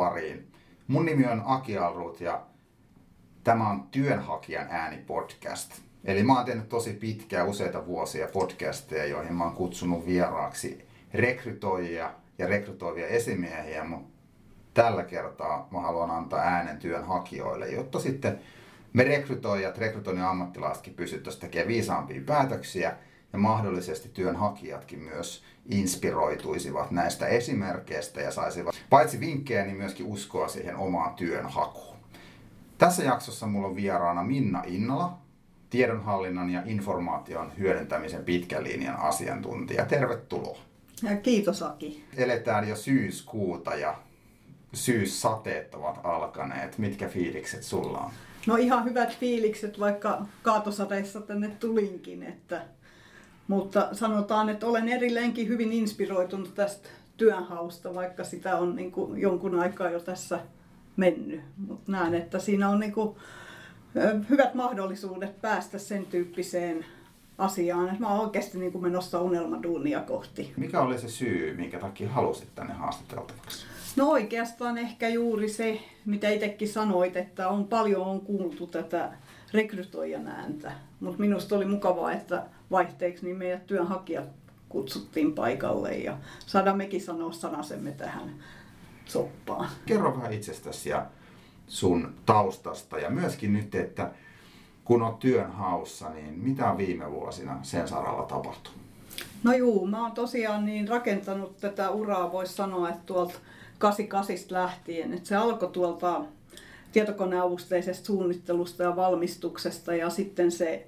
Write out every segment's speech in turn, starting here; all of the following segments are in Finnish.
Pariin. Mun nimi on Aki Alrut ja tämä on Työnhakijan ääni podcast. Eli mä oon tehnyt tosi pitkää, useita vuosia podcasteja, joihin mä oon kutsunut vieraaksi rekrytoijia ja rekrytoivia esimiehiä, mutta tällä kertaa mä haluan antaa äänen työnhakijoille, jotta sitten me rekrytoijat, rekrytoinnin ammattilaisetkin pystyttäisiin tekemään viisaampia päätöksiä ja mahdollisesti työnhakijatkin myös inspiroituisivat näistä esimerkkeistä ja saisivat paitsi vinkkejä, niin myöskin uskoa siihen omaan työnhakuun. Tässä jaksossa mulla on vieraana Minna Innala, tiedonhallinnan ja informaation hyödyntämisen pitkän linjan asiantuntija. Tervetuloa. Ja kiitos Aki. Eletään jo syyskuuta ja syyssateet ovat alkaneet. Mitkä fiilikset sulla on? No ihan hyvät fiilikset, vaikka kaatosateissa tänne tulinkin. Että, mutta sanotaan, että olen edelleenkin hyvin inspiroitunut tästä työnhausta, vaikka sitä on niin kuin jonkun aikaa jo tässä mennyt. Mutta näen, että siinä on niin kuin hyvät mahdollisuudet päästä sen tyyppiseen asiaan. Mä oon oikeasti niin kuin menossa unelmaduunia kohti. Mikä oli se syy, minkä takia halusit tänne haastateltavaksi? No oikeastaan ehkä juuri se, mitä itsekin sanoit, että on paljon on kuultu tätä rekrytoijan ääntä. Mutta minusta oli mukavaa, että vaihteeksi niin meidän työnhakijat kutsuttiin paikalle ja saadaan mekin sanoa sanasemme tähän soppaan. Kerro vähän itsestäsi ja sun taustasta ja myöskin nyt, että kun olet työnhaussa, niin mitä on viime vuosina sen saralla tapahtunut? No juu, mä oon tosiaan niin rakentanut tätä uraa, voisi sanoa, että tuolta 88 lähtien. Että se alkoi tuolta tietokoneavusteisesta suunnittelusta ja valmistuksesta ja sitten se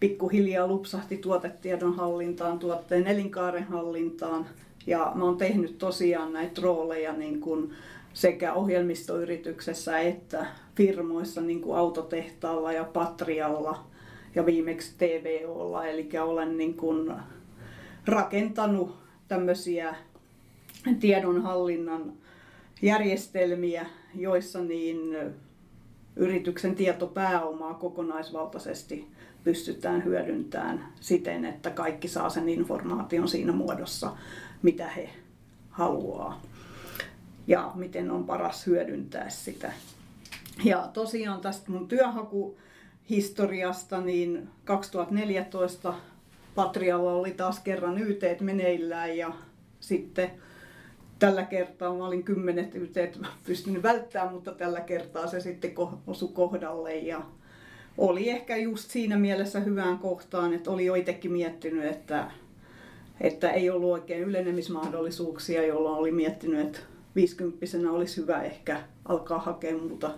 pikkuhiljaa lupsahti tuotetiedon hallintaan, tuotteen elinkaaren hallintaan. Ja mä oon tehnyt tosiaan näitä rooleja niin kuin sekä ohjelmistoyrityksessä että firmoissa niin kuin autotehtaalla ja Patrialla ja viimeksi TVOlla. Eli olen niin kuin rakentanut tämmöisiä tiedonhallinnan järjestelmiä, joissa niin yrityksen tietopääomaa kokonaisvaltaisesti pystytään hyödyntämään siten, että kaikki saa sen informaation siinä muodossa, mitä he haluaa ja miten on paras hyödyntää sitä. Ja tosiaan tästä mun työhakuhistoriasta, niin 2014 Patrialla oli taas kerran YT meneillään ja sitten tällä kertaa mä olin kymmenet yteet pystynyt välttämään, mutta tällä kertaa se sitten osui kohdalle ja oli ehkä just siinä mielessä hyvään kohtaan, että oli jo miettinyt, että, että ei ollut oikein ylenemismahdollisuuksia, jolloin oli miettinyt, että 50 olisi hyvä ehkä alkaa hakea muuta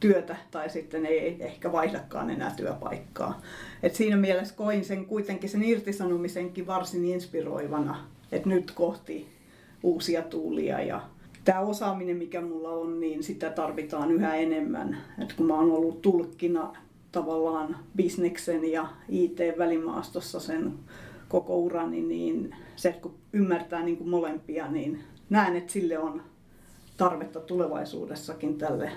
työtä tai sitten ei ehkä vaihdakaan enää työpaikkaa. Et siinä mielessä koin sen kuitenkin sen irtisanomisenkin varsin inspiroivana, että nyt kohti uusia tuulia ja tämä osaaminen, mikä mulla on, niin sitä tarvitaan yhä enemmän. Et kun mä oon ollut tulkkina tavallaan bisneksen ja IT-välimaastossa sen koko urani, niin se, kun ymmärtää niin kuin molempia, niin näen, että sille on tarvetta tulevaisuudessakin tälle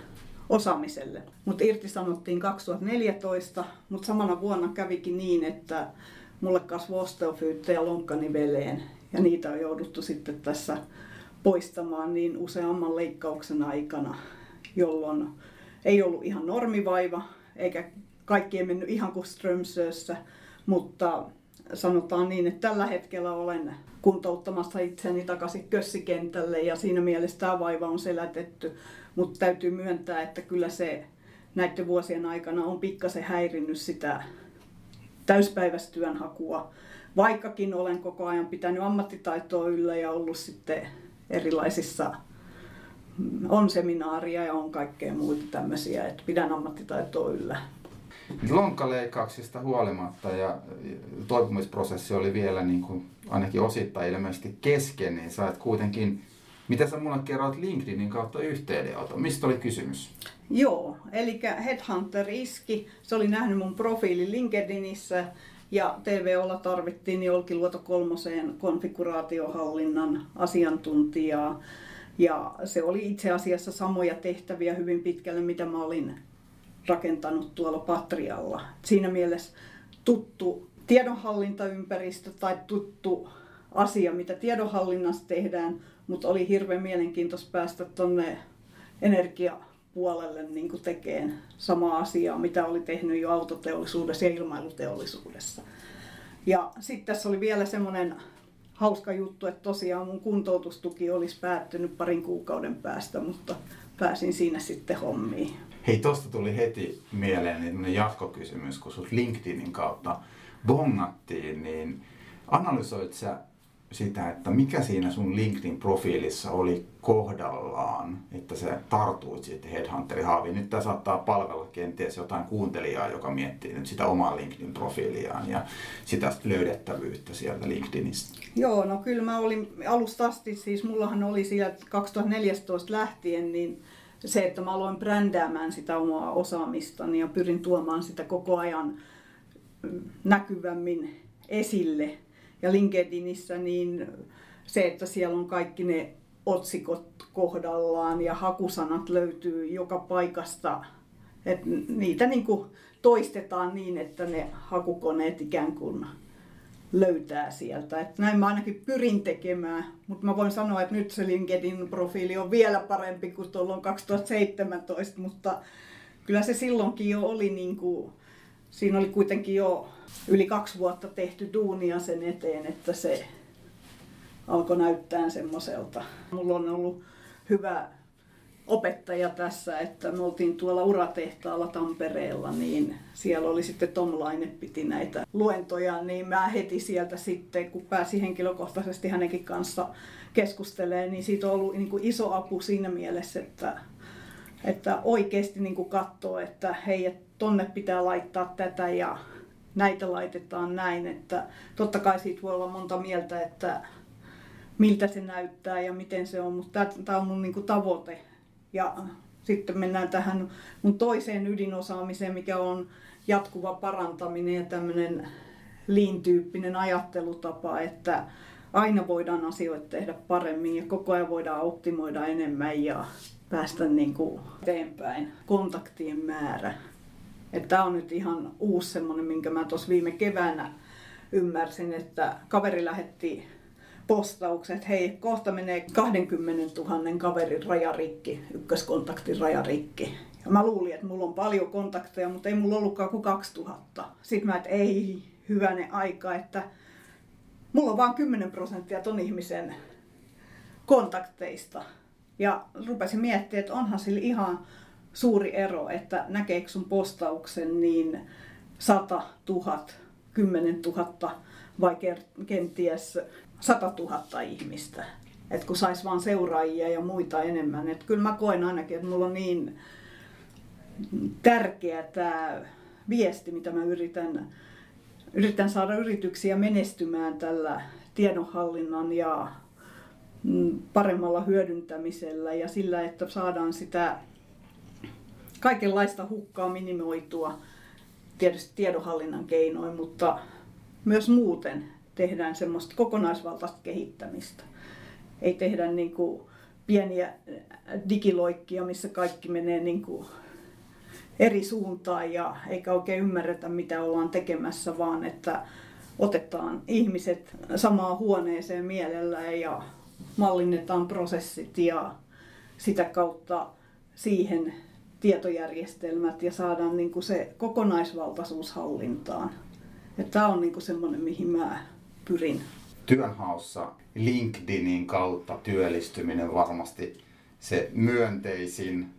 osaamiselle. Mutta irtisanottiin 2014, mutta samana vuonna kävikin niin, että mulle kasvoi osteofyyttejä lonkkaniveleen ja niitä on jouduttu sitten tässä poistamaan niin useamman leikkauksen aikana, jolloin ei ollut ihan normivaiva, eikä kaikki ei mennyt ihan kuin Strömsössä, mutta sanotaan niin, että tällä hetkellä olen kuntouttamassa itseäni takaisin kössikentälle ja siinä mielessä tämä vaiva on selätetty, mutta täytyy myöntää, että kyllä se näiden vuosien aikana on pikkasen häirinnyt sitä täyspäiväistä työnhakua vaikkakin olen koko ajan pitänyt ammattitaitoa yllä ja ollut sitten erilaisissa mm, on seminaaria ja on kaikkea muita tämmöisiä, että pidän ammattitaitoa yllä. Lonkkaleikkauksista huolimatta ja toipumisprosessi oli vielä niin kuin ainakin osittain ilmeisesti kesken, niin sait kuitenkin, mitä sä mulle kerroit LinkedInin kautta yhteydenoton? Mistä oli kysymys? Joo, eli Headhunter iski. Se oli nähnyt mun profiilin LinkedInissä ja TVOlla tarvittiin Olkiluoto kolmoseen konfiguraatiohallinnan asiantuntijaa. Ja se oli itse asiassa samoja tehtäviä hyvin pitkälle, mitä mä olin rakentanut tuolla Patrialla. Siinä mielessä tuttu tiedonhallintaympäristö tai tuttu asia, mitä tiedonhallinnassa tehdään, mutta oli hirveän mielenkiintoista päästä tuonne energiapuolelle niin kuin tekemään samaa asiaa, mitä oli tehnyt jo autoteollisuudessa ja ilmailuteollisuudessa. Ja sitten tässä oli vielä semmoinen hauska juttu, että tosiaan mun kuntoutustuki olisi päättynyt parin kuukauden päästä, mutta pääsin siinä sitten hommiin. Hei, tosta tuli heti mieleen jatkokysymys, kun sut LinkedInin kautta bongattiin, niin analysoit sä sitä, että mikä siinä sun LinkedIn-profiilissa oli kohdallaan, että se tartuit sitten Headhunterin haaviin. Nyt tämä saattaa palvella kenties jotain kuuntelijaa, joka miettii nyt sitä omaa LinkedIn-profiiliaan ja sitä löydettävyyttä sieltä LinkedInistä. Joo, no kyllä mä olin alusta asti, siis mullahan oli sieltä 2014 lähtien, niin se, että mä aloin brändäämään sitä omaa osaamistani ja pyrin tuomaan sitä koko ajan näkyvämmin esille. Ja LinkedInissä niin se, että siellä on kaikki ne otsikot kohdallaan ja hakusanat löytyy joka paikasta. että niitä niin kuin toistetaan niin, että ne hakukoneet ikään kuin löytää sieltä. Et näin mä ainakin pyrin tekemään, mutta mä voin sanoa, että nyt se LinkedIn-profiili on vielä parempi kuin tuolloin 2017, mutta kyllä se silloinkin jo oli, niin kuin, siinä oli kuitenkin jo yli kaksi vuotta tehty duunia sen eteen, että se alkoi näyttää semmoiselta. Mulla on ollut hyvä opettaja tässä, että me oltiin tuolla uratehtaalla Tampereella, niin siellä oli sitten Tom Laine piti näitä luentoja, niin mä heti sieltä sitten, kun pääsin henkilökohtaisesti hänenkin kanssa keskustelemaan, niin siitä on ollut niin kuin iso apu siinä mielessä, että, että oikeasti niin kuin katsoo, että hei, tonne pitää laittaa tätä ja näitä laitetaan näin, että totta kai siitä voi olla monta mieltä, että miltä se näyttää ja miten se on, mutta tämä on mun niin kuin tavoite, ja sitten mennään tähän mun toiseen ydinosaamiseen, mikä on jatkuva parantaminen ja tämmöinen liintyyppinen ajattelutapa, että aina voidaan asioita tehdä paremmin ja koko ajan voidaan optimoida enemmän ja päästä niin kuin eteenpäin. Kontaktien määrä. Tämä on nyt ihan uusi semmoinen, minkä mä tuossa viime keväänä ymmärsin, että kaveri lähetti postaukset, hei, kohta menee 20 000 kaverin rajarikki, ykköskontaktin rajarikki. Ja mä luulin, että mulla on paljon kontakteja, mutta ei mulla ollutkaan kuin 2000. Sitten mä, että ei, hyvänen aika, että mulla on vain 10 prosenttia ton ihmisen kontakteista. Ja rupesin miettimään, että onhan sillä ihan suuri ero, että näkeekö sun postauksen niin 100 000, 10 000 vai kenties 100 000 ihmistä. Et kun sais vaan seuraajia ja muita enemmän. Et kyllä mä koen ainakin, että mulla on niin tärkeä tämä viesti, mitä mä yritän, yritän saada yrityksiä menestymään tällä tiedonhallinnan ja mm, paremmalla hyödyntämisellä ja sillä, että saadaan sitä kaikenlaista hukkaa minimoitua tietysti tiedonhallinnan keinoin, mutta myös muuten tehdään semmoista kokonaisvaltaista kehittämistä. Ei tehdä niin kuin pieniä digiloikkia, missä kaikki menee niin kuin eri suuntaan ja eikä oikein ymmärretä, mitä ollaan tekemässä, vaan että otetaan ihmiset samaan huoneeseen mielellään ja mallinnetaan prosessit ja sitä kautta siihen tietojärjestelmät ja saadaan niin kuin se kokonaisvaltaisuus hallintaan. Tämä on niin kuin semmoinen, mihin mä pyrin. Työnhaussa LinkedInin kautta työllistyminen varmasti se myönteisin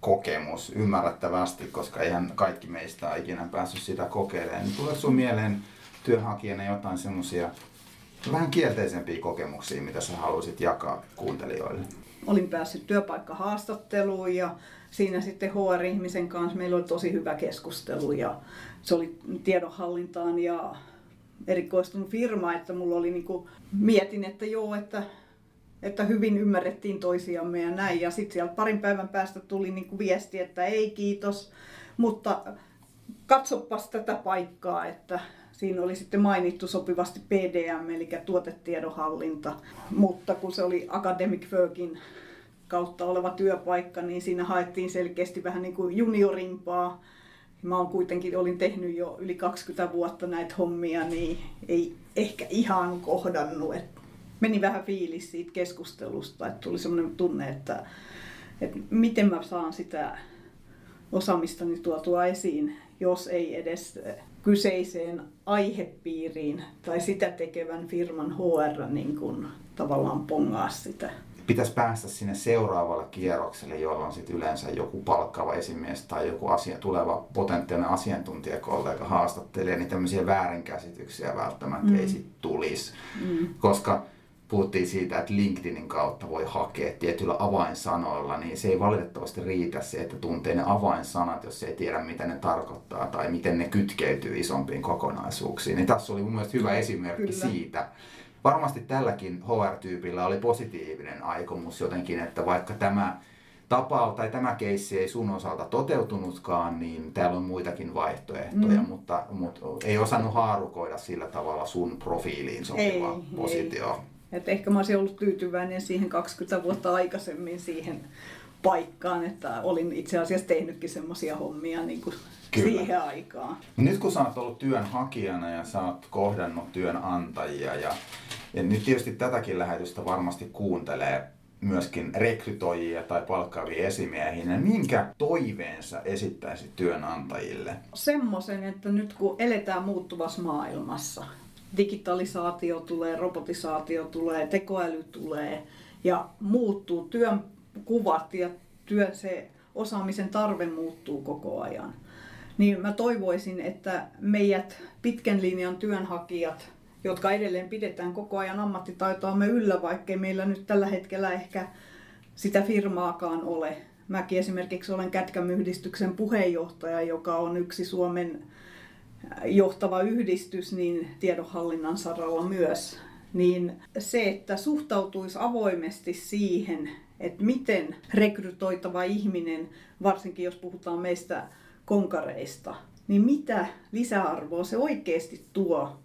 kokemus ymmärrettävästi, koska eihän kaikki meistä ikinä päässyt sitä kokeilemaan. Niin tuleeko sun mieleen työnhakijana jotain semmoisia vähän kielteisempiä kokemuksia, mitä sä haluaisit jakaa kuuntelijoille? Olin päässyt työpaikkahaastatteluun ja siinä sitten HR-ihmisen kanssa. Meillä oli tosi hyvä keskustelu ja se oli tiedonhallintaan ja erikoistunut firma, että mulla oli niin kuin, mietin, että joo, että, että hyvin ymmärrettiin toisiamme ja näin. Ja sitten siellä parin päivän päästä tuli niin kuin viesti, että ei kiitos, mutta katsopas tätä paikkaa, että siinä oli sitten mainittu sopivasti PDM, eli tuotetiedonhallinta, mutta kun se oli Academic Workin kautta oleva työpaikka, niin siinä haettiin selkeästi vähän niin kuin juniorimpaa Mä oon kuitenkin, olin tehnyt jo yli 20 vuotta näitä hommia, niin ei ehkä ihan kohdannut. Et meni vähän fiilis siitä keskustelusta, että tuli semmoinen tunne, että, että miten mä saan sitä osaamistani tuotua esiin, jos ei edes kyseiseen aihepiiriin tai sitä tekevän firman HR niin kuin tavallaan pongaa sitä. Pitäisi päästä sinne seuraavalle kierrokselle, jolloin sitten yleensä joku palkkaava esimies tai joku asia, tuleva potentiaalinen asiantuntijakollega haastattelee, niin tämmöisiä väärinkäsityksiä välttämättä mm. ei sitten tulisi. Mm. Koska puhuttiin siitä, että LinkedInin kautta voi hakea tietyillä avainsanoilla, niin se ei valitettavasti riitä se, että tuntee ne avainsanat, jos ei tiedä, mitä ne tarkoittaa tai miten ne kytkeytyy isompiin kokonaisuuksiin. Niin tässä oli mun mielestä hyvä esimerkki Kyllä. siitä. Varmasti tälläkin HR-tyypillä oli positiivinen aikomus jotenkin, että vaikka tämä tapa tai tämä keissi ei sun osalta toteutunutkaan, niin täällä on muitakin vaihtoehtoja, mm. mutta, mutta ei osannut haarukoida sillä tavalla sun profiiliin sopiva ei, positio. Ei. Et ehkä mä olisin ollut tyytyväinen siihen 20 vuotta aikaisemmin siihen paikkaan, että olin itse asiassa tehnytkin semmoisia hommia niin kuin siihen aikaan. Nyt kun sä oot ollut työnhakijana ja sä oot kohdannut työnantajia ja, ja nyt tietysti tätäkin lähetystä varmasti kuuntelee myöskin rekrytoijia tai palkkaavia esimiehiä, niin minkä toiveensa esittäisi työnantajille? Semmoisen, että nyt kun eletään muuttuvassa maailmassa, digitalisaatio tulee, robotisaatio tulee, tekoäly tulee ja muuttuu työn kuvat ja työ, se osaamisen tarve muuttuu koko ajan. Niin mä toivoisin, että meidät pitkän linjan työnhakijat, jotka edelleen pidetään koko ajan ammattitaitoamme yllä, vaikkei meillä nyt tällä hetkellä ehkä sitä firmaakaan ole. Mäkin esimerkiksi olen Kätkämyhdistyksen puheenjohtaja, joka on yksi Suomen johtava yhdistys, niin tiedonhallinnan saralla myös, niin se, että suhtautuisi avoimesti siihen, että miten rekrytoitava ihminen, varsinkin jos puhutaan meistä konkareista, niin mitä lisäarvoa se oikeasti tuo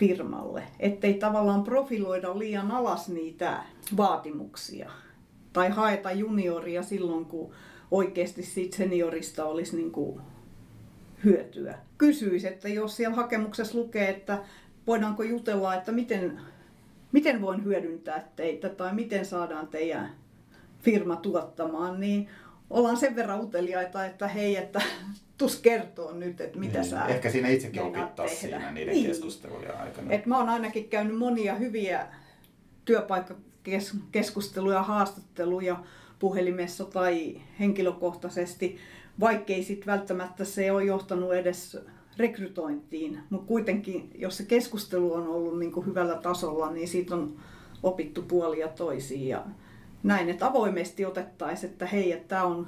firmalle, ettei tavallaan profiloida liian alas niitä vaatimuksia tai haeta junioria silloin, kun oikeasti siitä seniorista olisi niin kuin hyötyä. Kysyisi, että jos siellä hakemuksessa lukee, että voidaanko jutella, että miten, miten voin hyödyntää teitä tai miten saadaan teidän firma tuottamaan, niin ollaan sen verran uteliaita, että hei, että tus kertoo nyt, että mitä niin. sä Ehkä siinä itsekin opittaa siinä niiden niin. keskustelujen aikana. Et mä oon ainakin käynyt monia hyviä työpaikkakeskusteluja, haastatteluja puhelimessa tai henkilökohtaisesti vaikkei sitten välttämättä se ole johtanut edes rekrytointiin. Mutta kuitenkin, jos se keskustelu on ollut niin kuin hyvällä tasolla, niin siitä on opittu puolia toisiin. Ja näin, että avoimesti otettaisiin, että hei, että tämä on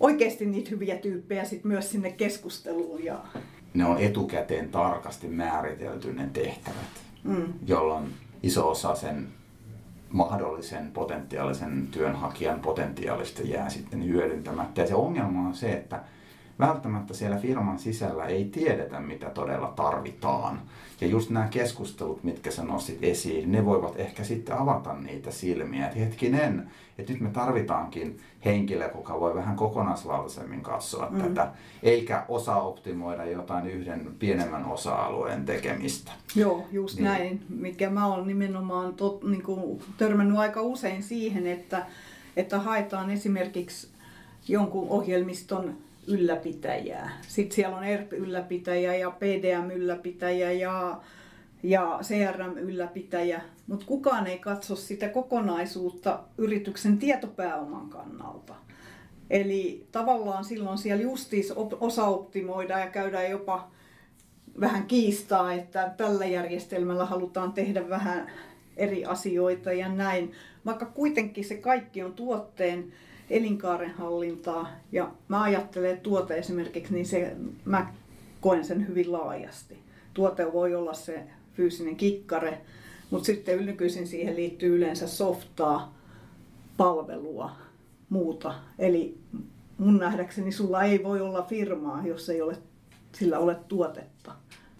oikeasti niitä hyviä tyyppejä sit myös sinne keskusteluun. Ja... Ne on etukäteen tarkasti määritelty ne tehtävät, mm. jolloin iso osa sen mahdollisen potentiaalisen työnhakijan potentiaalista jää sitten hyödyntämättä. Ja se ongelma on se, että välttämättä siellä firman sisällä ei tiedetä, mitä todella tarvitaan. Ja just nämä keskustelut, mitkä sä nostit esiin, ne voivat ehkä sitten avata niitä silmiä. Että hetkinen, että nyt me tarvitaankin henkilö, joka voi vähän kokonaisvaltaisemmin katsoa mm. tätä, eikä osaa optimoida jotain yhden pienemmän osa-alueen tekemistä. Joo, just niin. näin. Mikä mä oon nimenomaan tot, niin kuin, törmännyt aika usein siihen, että, että haetaan esimerkiksi jonkun ohjelmiston ylläpitäjää. Sitten siellä on ERP-ylläpitäjä ja PDM-ylläpitäjä ja, ja CRM-ylläpitäjä, mutta kukaan ei katso sitä kokonaisuutta yrityksen tietopääoman kannalta. Eli tavallaan silloin siellä justiis osaoptimoidaan ja käydään jopa vähän kiistaa, että tällä järjestelmällä halutaan tehdä vähän eri asioita ja näin. Vaikka kuitenkin se kaikki on tuotteen elinkaaren hallintaa ja mä ajattelen, että tuote esimerkiksi, niin se, mä koen sen hyvin laajasti. Tuote voi olla se fyysinen kikkare, mutta sitten nykyisin siihen liittyy yleensä softaa, palvelua, muuta. Eli mun nähdäkseni sulla ei voi olla firmaa, jos ei ole, sillä ole tuotetta.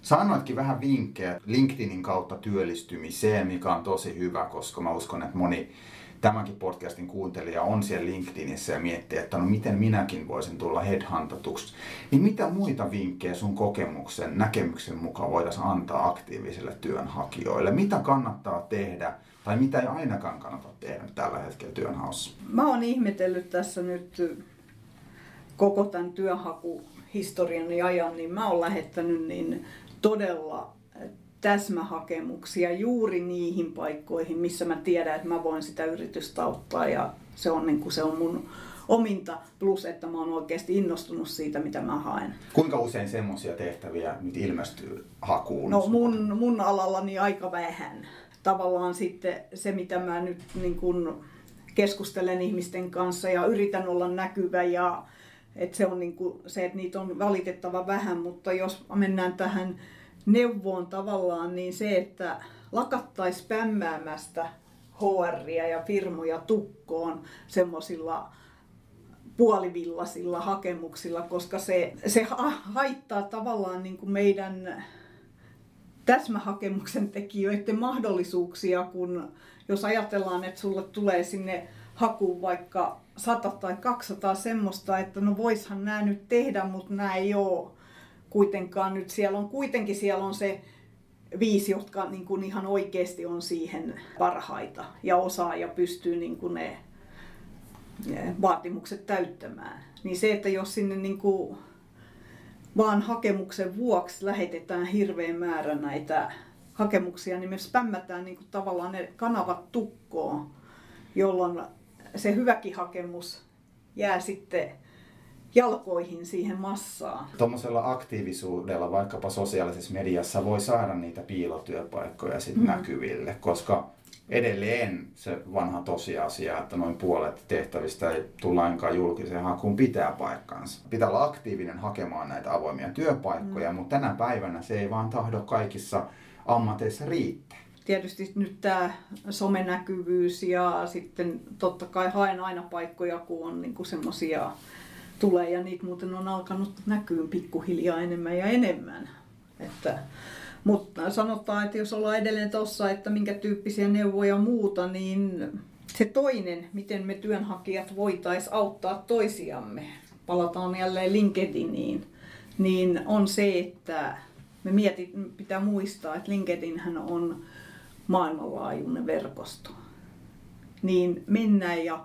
Sanoitkin vähän vinkkejä LinkedInin kautta työllistymiseen, mikä on tosi hyvä, koska mä uskon, että moni tämänkin podcastin kuuntelija on siellä LinkedInissä ja miettii, että no miten minäkin voisin tulla headhuntatuksi. Niin mitä muita vinkkejä sun kokemuksen, näkemyksen mukaan voitaisiin antaa aktiivisille työnhakijoille? Mitä kannattaa tehdä tai mitä ei ainakaan kannata tehdä tällä hetkellä työnhaussa? Mä oon ihmetellyt tässä nyt koko tämän työnhakuhistorian ajan, niin mä oon lähettänyt niin todella täsmähakemuksia juuri niihin paikkoihin, missä mä tiedän, että mä voin sitä yritystä auttaa ja se on, niin kuin, se on mun ominta, plus että mä oon oikeasti innostunut siitä, mitä mä haen. Kuinka usein semmoisia tehtäviä nyt ilmestyy hakuun? No mun, mun alallani aika vähän. Tavallaan sitten se, mitä mä nyt niin kun keskustelen ihmisten kanssa ja yritän olla näkyvä ja että se on niin kuin se, että niitä on valitettava vähän, mutta jos mennään tähän neuvoon tavallaan, niin se, että lakattaisi spämmäämästä HRia ja firmoja tukkoon semmoisilla puolivillasilla hakemuksilla, koska se, se haittaa tavallaan niin kuin meidän täsmähakemuksen tekijöiden mahdollisuuksia, kun jos ajatellaan, että sulle tulee sinne hakuun vaikka 100 tai 200 semmoista, että no voishan nämä nyt tehdä, mutta nämä ei ole kuitenkaan nyt. Siellä on kuitenkin siellä on se viisi, jotka niin kuin ihan oikeasti on siihen parhaita ja osaa ja pystyy niin kuin ne vaatimukset täyttämään. Niin se, että jos sinne niin kuin vaan hakemuksen vuoksi lähetetään hirveän määrä näitä hakemuksia, niin me spämmätään niin kuin tavallaan ne kanavat tukkoon, jolloin se hyväkin hakemus jää sitten jalkoihin siihen massaan. Tuommoisella aktiivisuudella vaikkapa sosiaalisessa mediassa voi saada niitä piilotyöpaikkoja sit mm. näkyville, koska edelleen se vanha tosiasia, että noin puolet tehtävistä ei tule lainkaan julkiseen hakuun, pitää paikkansa. Pitää olla aktiivinen hakemaan näitä avoimia työpaikkoja, mm. mutta tänä päivänä se ei vaan tahdo kaikissa ammateissa riittää. Tietysti nyt tämä somenäkyvyys ja sitten totta kai haen aina paikkoja, kun on niinku semmoisia tulee ja niitä muuten on alkanut näkyä pikkuhiljaa enemmän ja enemmän. Että, mutta sanotaan, että jos ollaan edelleen tuossa, että minkä tyyppisiä neuvoja muuta, niin se toinen, miten me työnhakijat voitaisiin auttaa toisiamme, palataan jälleen LinkedIniin, niin on se, että me mietit, pitää muistaa, että LinkedInhän on maailmanlaajuinen verkosto. Niin mennään ja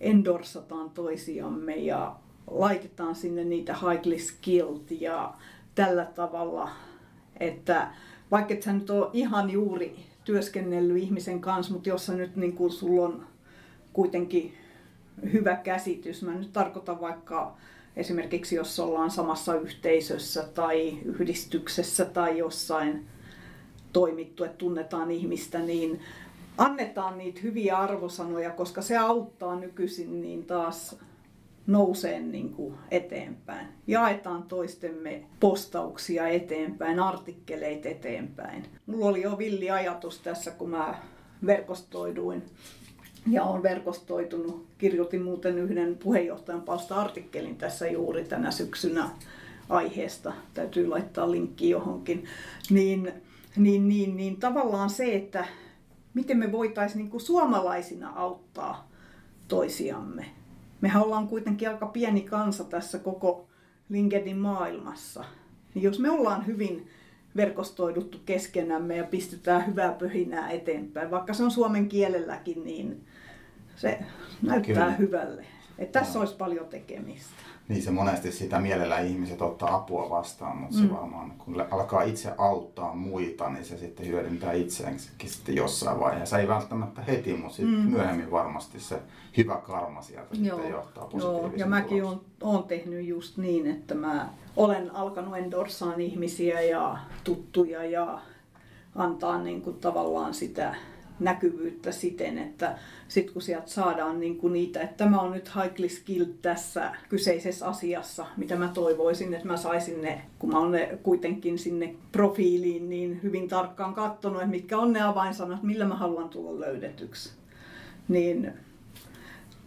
endorsataan toisiamme ja laitetaan sinne niitä highly skilled ja tällä tavalla, että vaikka et sä nyt ole ihan juuri työskennellyt ihmisen kanssa, mutta jos sä nyt niin kuin sulla on kuitenkin hyvä käsitys, mä nyt tarkoitan vaikka esimerkiksi jos ollaan samassa yhteisössä tai yhdistyksessä tai jossain toimittu, että tunnetaan ihmistä, niin annetaan niitä hyviä arvosanoja, koska se auttaa nykyisin niin taas nousee niin kuin eteenpäin. Jaetaan toistemme postauksia eteenpäin, artikkeleita eteenpäin. Mulla oli jo villi ajatus tässä, kun mä verkostoiduin ja on verkostoitunut. Kirjoitin muuten yhden puheenjohtajan palsta-artikkelin tässä juuri tänä syksynä aiheesta. Täytyy laittaa linkki johonkin. Niin, niin, niin, niin tavallaan se, että miten me voitaisiin niin kuin suomalaisina auttaa toisiamme mehän ollaan kuitenkin aika pieni kansa tässä koko LinkedIn maailmassa. Niin jos me ollaan hyvin verkostoiduttu keskenämme ja pistetään hyvää pöhinää eteenpäin, vaikka se on suomen kielelläkin, niin se näyttää Kyllä. hyvälle. Että tässä no. olisi paljon tekemistä. Niin se monesti sitä mielellä ihmiset ottaa apua vastaan, mutta mm. se varmaan kun alkaa itse auttaa muita, niin se sitten hyödyntää itseäänkin sitten jossain vaiheessa. Ei välttämättä heti, mutta sitten mm. myöhemmin varmasti se hyvä karma sieltä Joo. sitten johtaa Joo, ja mäkin olen, olen tehnyt just niin, että mä olen alkanut endorsaan ihmisiä ja tuttuja ja antaa niin kuin tavallaan sitä näkyvyyttä siten, että sitten kun sieltä saadaan niin kuin niitä, että tämä on nyt highly skilled tässä kyseisessä asiassa, mitä mä toivoisin, että mä saisin ne, kun mä oon ne kuitenkin sinne profiiliin niin hyvin tarkkaan katsonut, että mitkä on ne avainsanat, millä mä haluan tulla löydetyksi. Niin,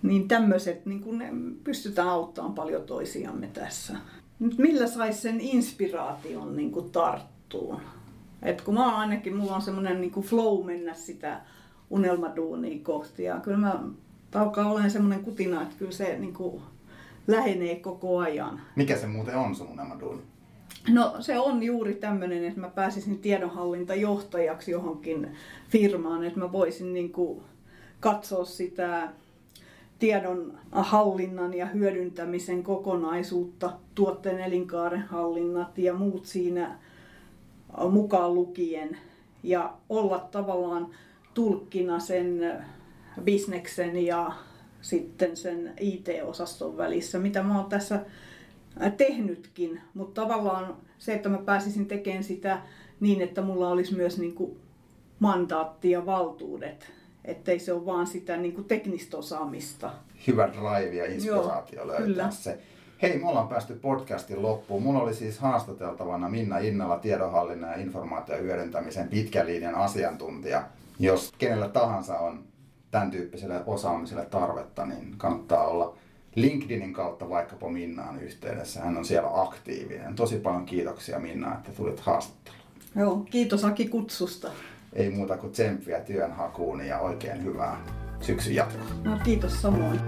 niin tämmöiset, niin kun ne pystytään auttamaan paljon toisiamme tässä. Nyt millä saisi sen inspiraation niin juttuun. Et kun mä ainakin, mulla on semmoinen niin flow mennä sitä unelmaduunia kohti. Ja kyllä mä alkaa olemaan semmoinen kutina, että kyllä se niin kuin lähenee koko ajan. Mikä se muuten on sun unelmaduuni? No se on juuri tämmöinen, että mä pääsisin tiedonhallintajohtajaksi johonkin firmaan, että mä voisin niin kuin katsoa sitä tiedon hallinnan ja hyödyntämisen kokonaisuutta, tuotteen elinkaaren hallinnat ja muut siinä mukaan lukien ja olla tavallaan tulkkina sen bisneksen ja sitten sen IT-osaston välissä, mitä mä oon tässä tehnytkin, mutta tavallaan se, että mä pääsisin tekemään sitä niin, että mulla olisi myös niin kuin mandaatti ja valtuudet, ettei se ole vaan sitä niin kuin teknistä osaamista. Hyvä drive ja inspiraatio Joo, löytää kyllä. se. Hei, me ollaan päästy podcastin loppuun. Mulla oli siis haastateltavana Minna Innala, tiedonhallinnan ja informaation hyödyntämisen pitkän linjan asiantuntija. Jos kenellä tahansa on tämän tyyppiselle osaamiselle tarvetta, niin kannattaa olla LinkedInin kautta vaikkapa Minnaan yhteydessä. Hän on siellä aktiivinen. Tosi paljon kiitoksia Minna, että tulit haastatteluun. Joo, kiitos Aki kutsusta. Ei muuta kuin tsemppiä työnhakuun ja oikein hyvää syksyn jatkoa. No, kiitos samoin.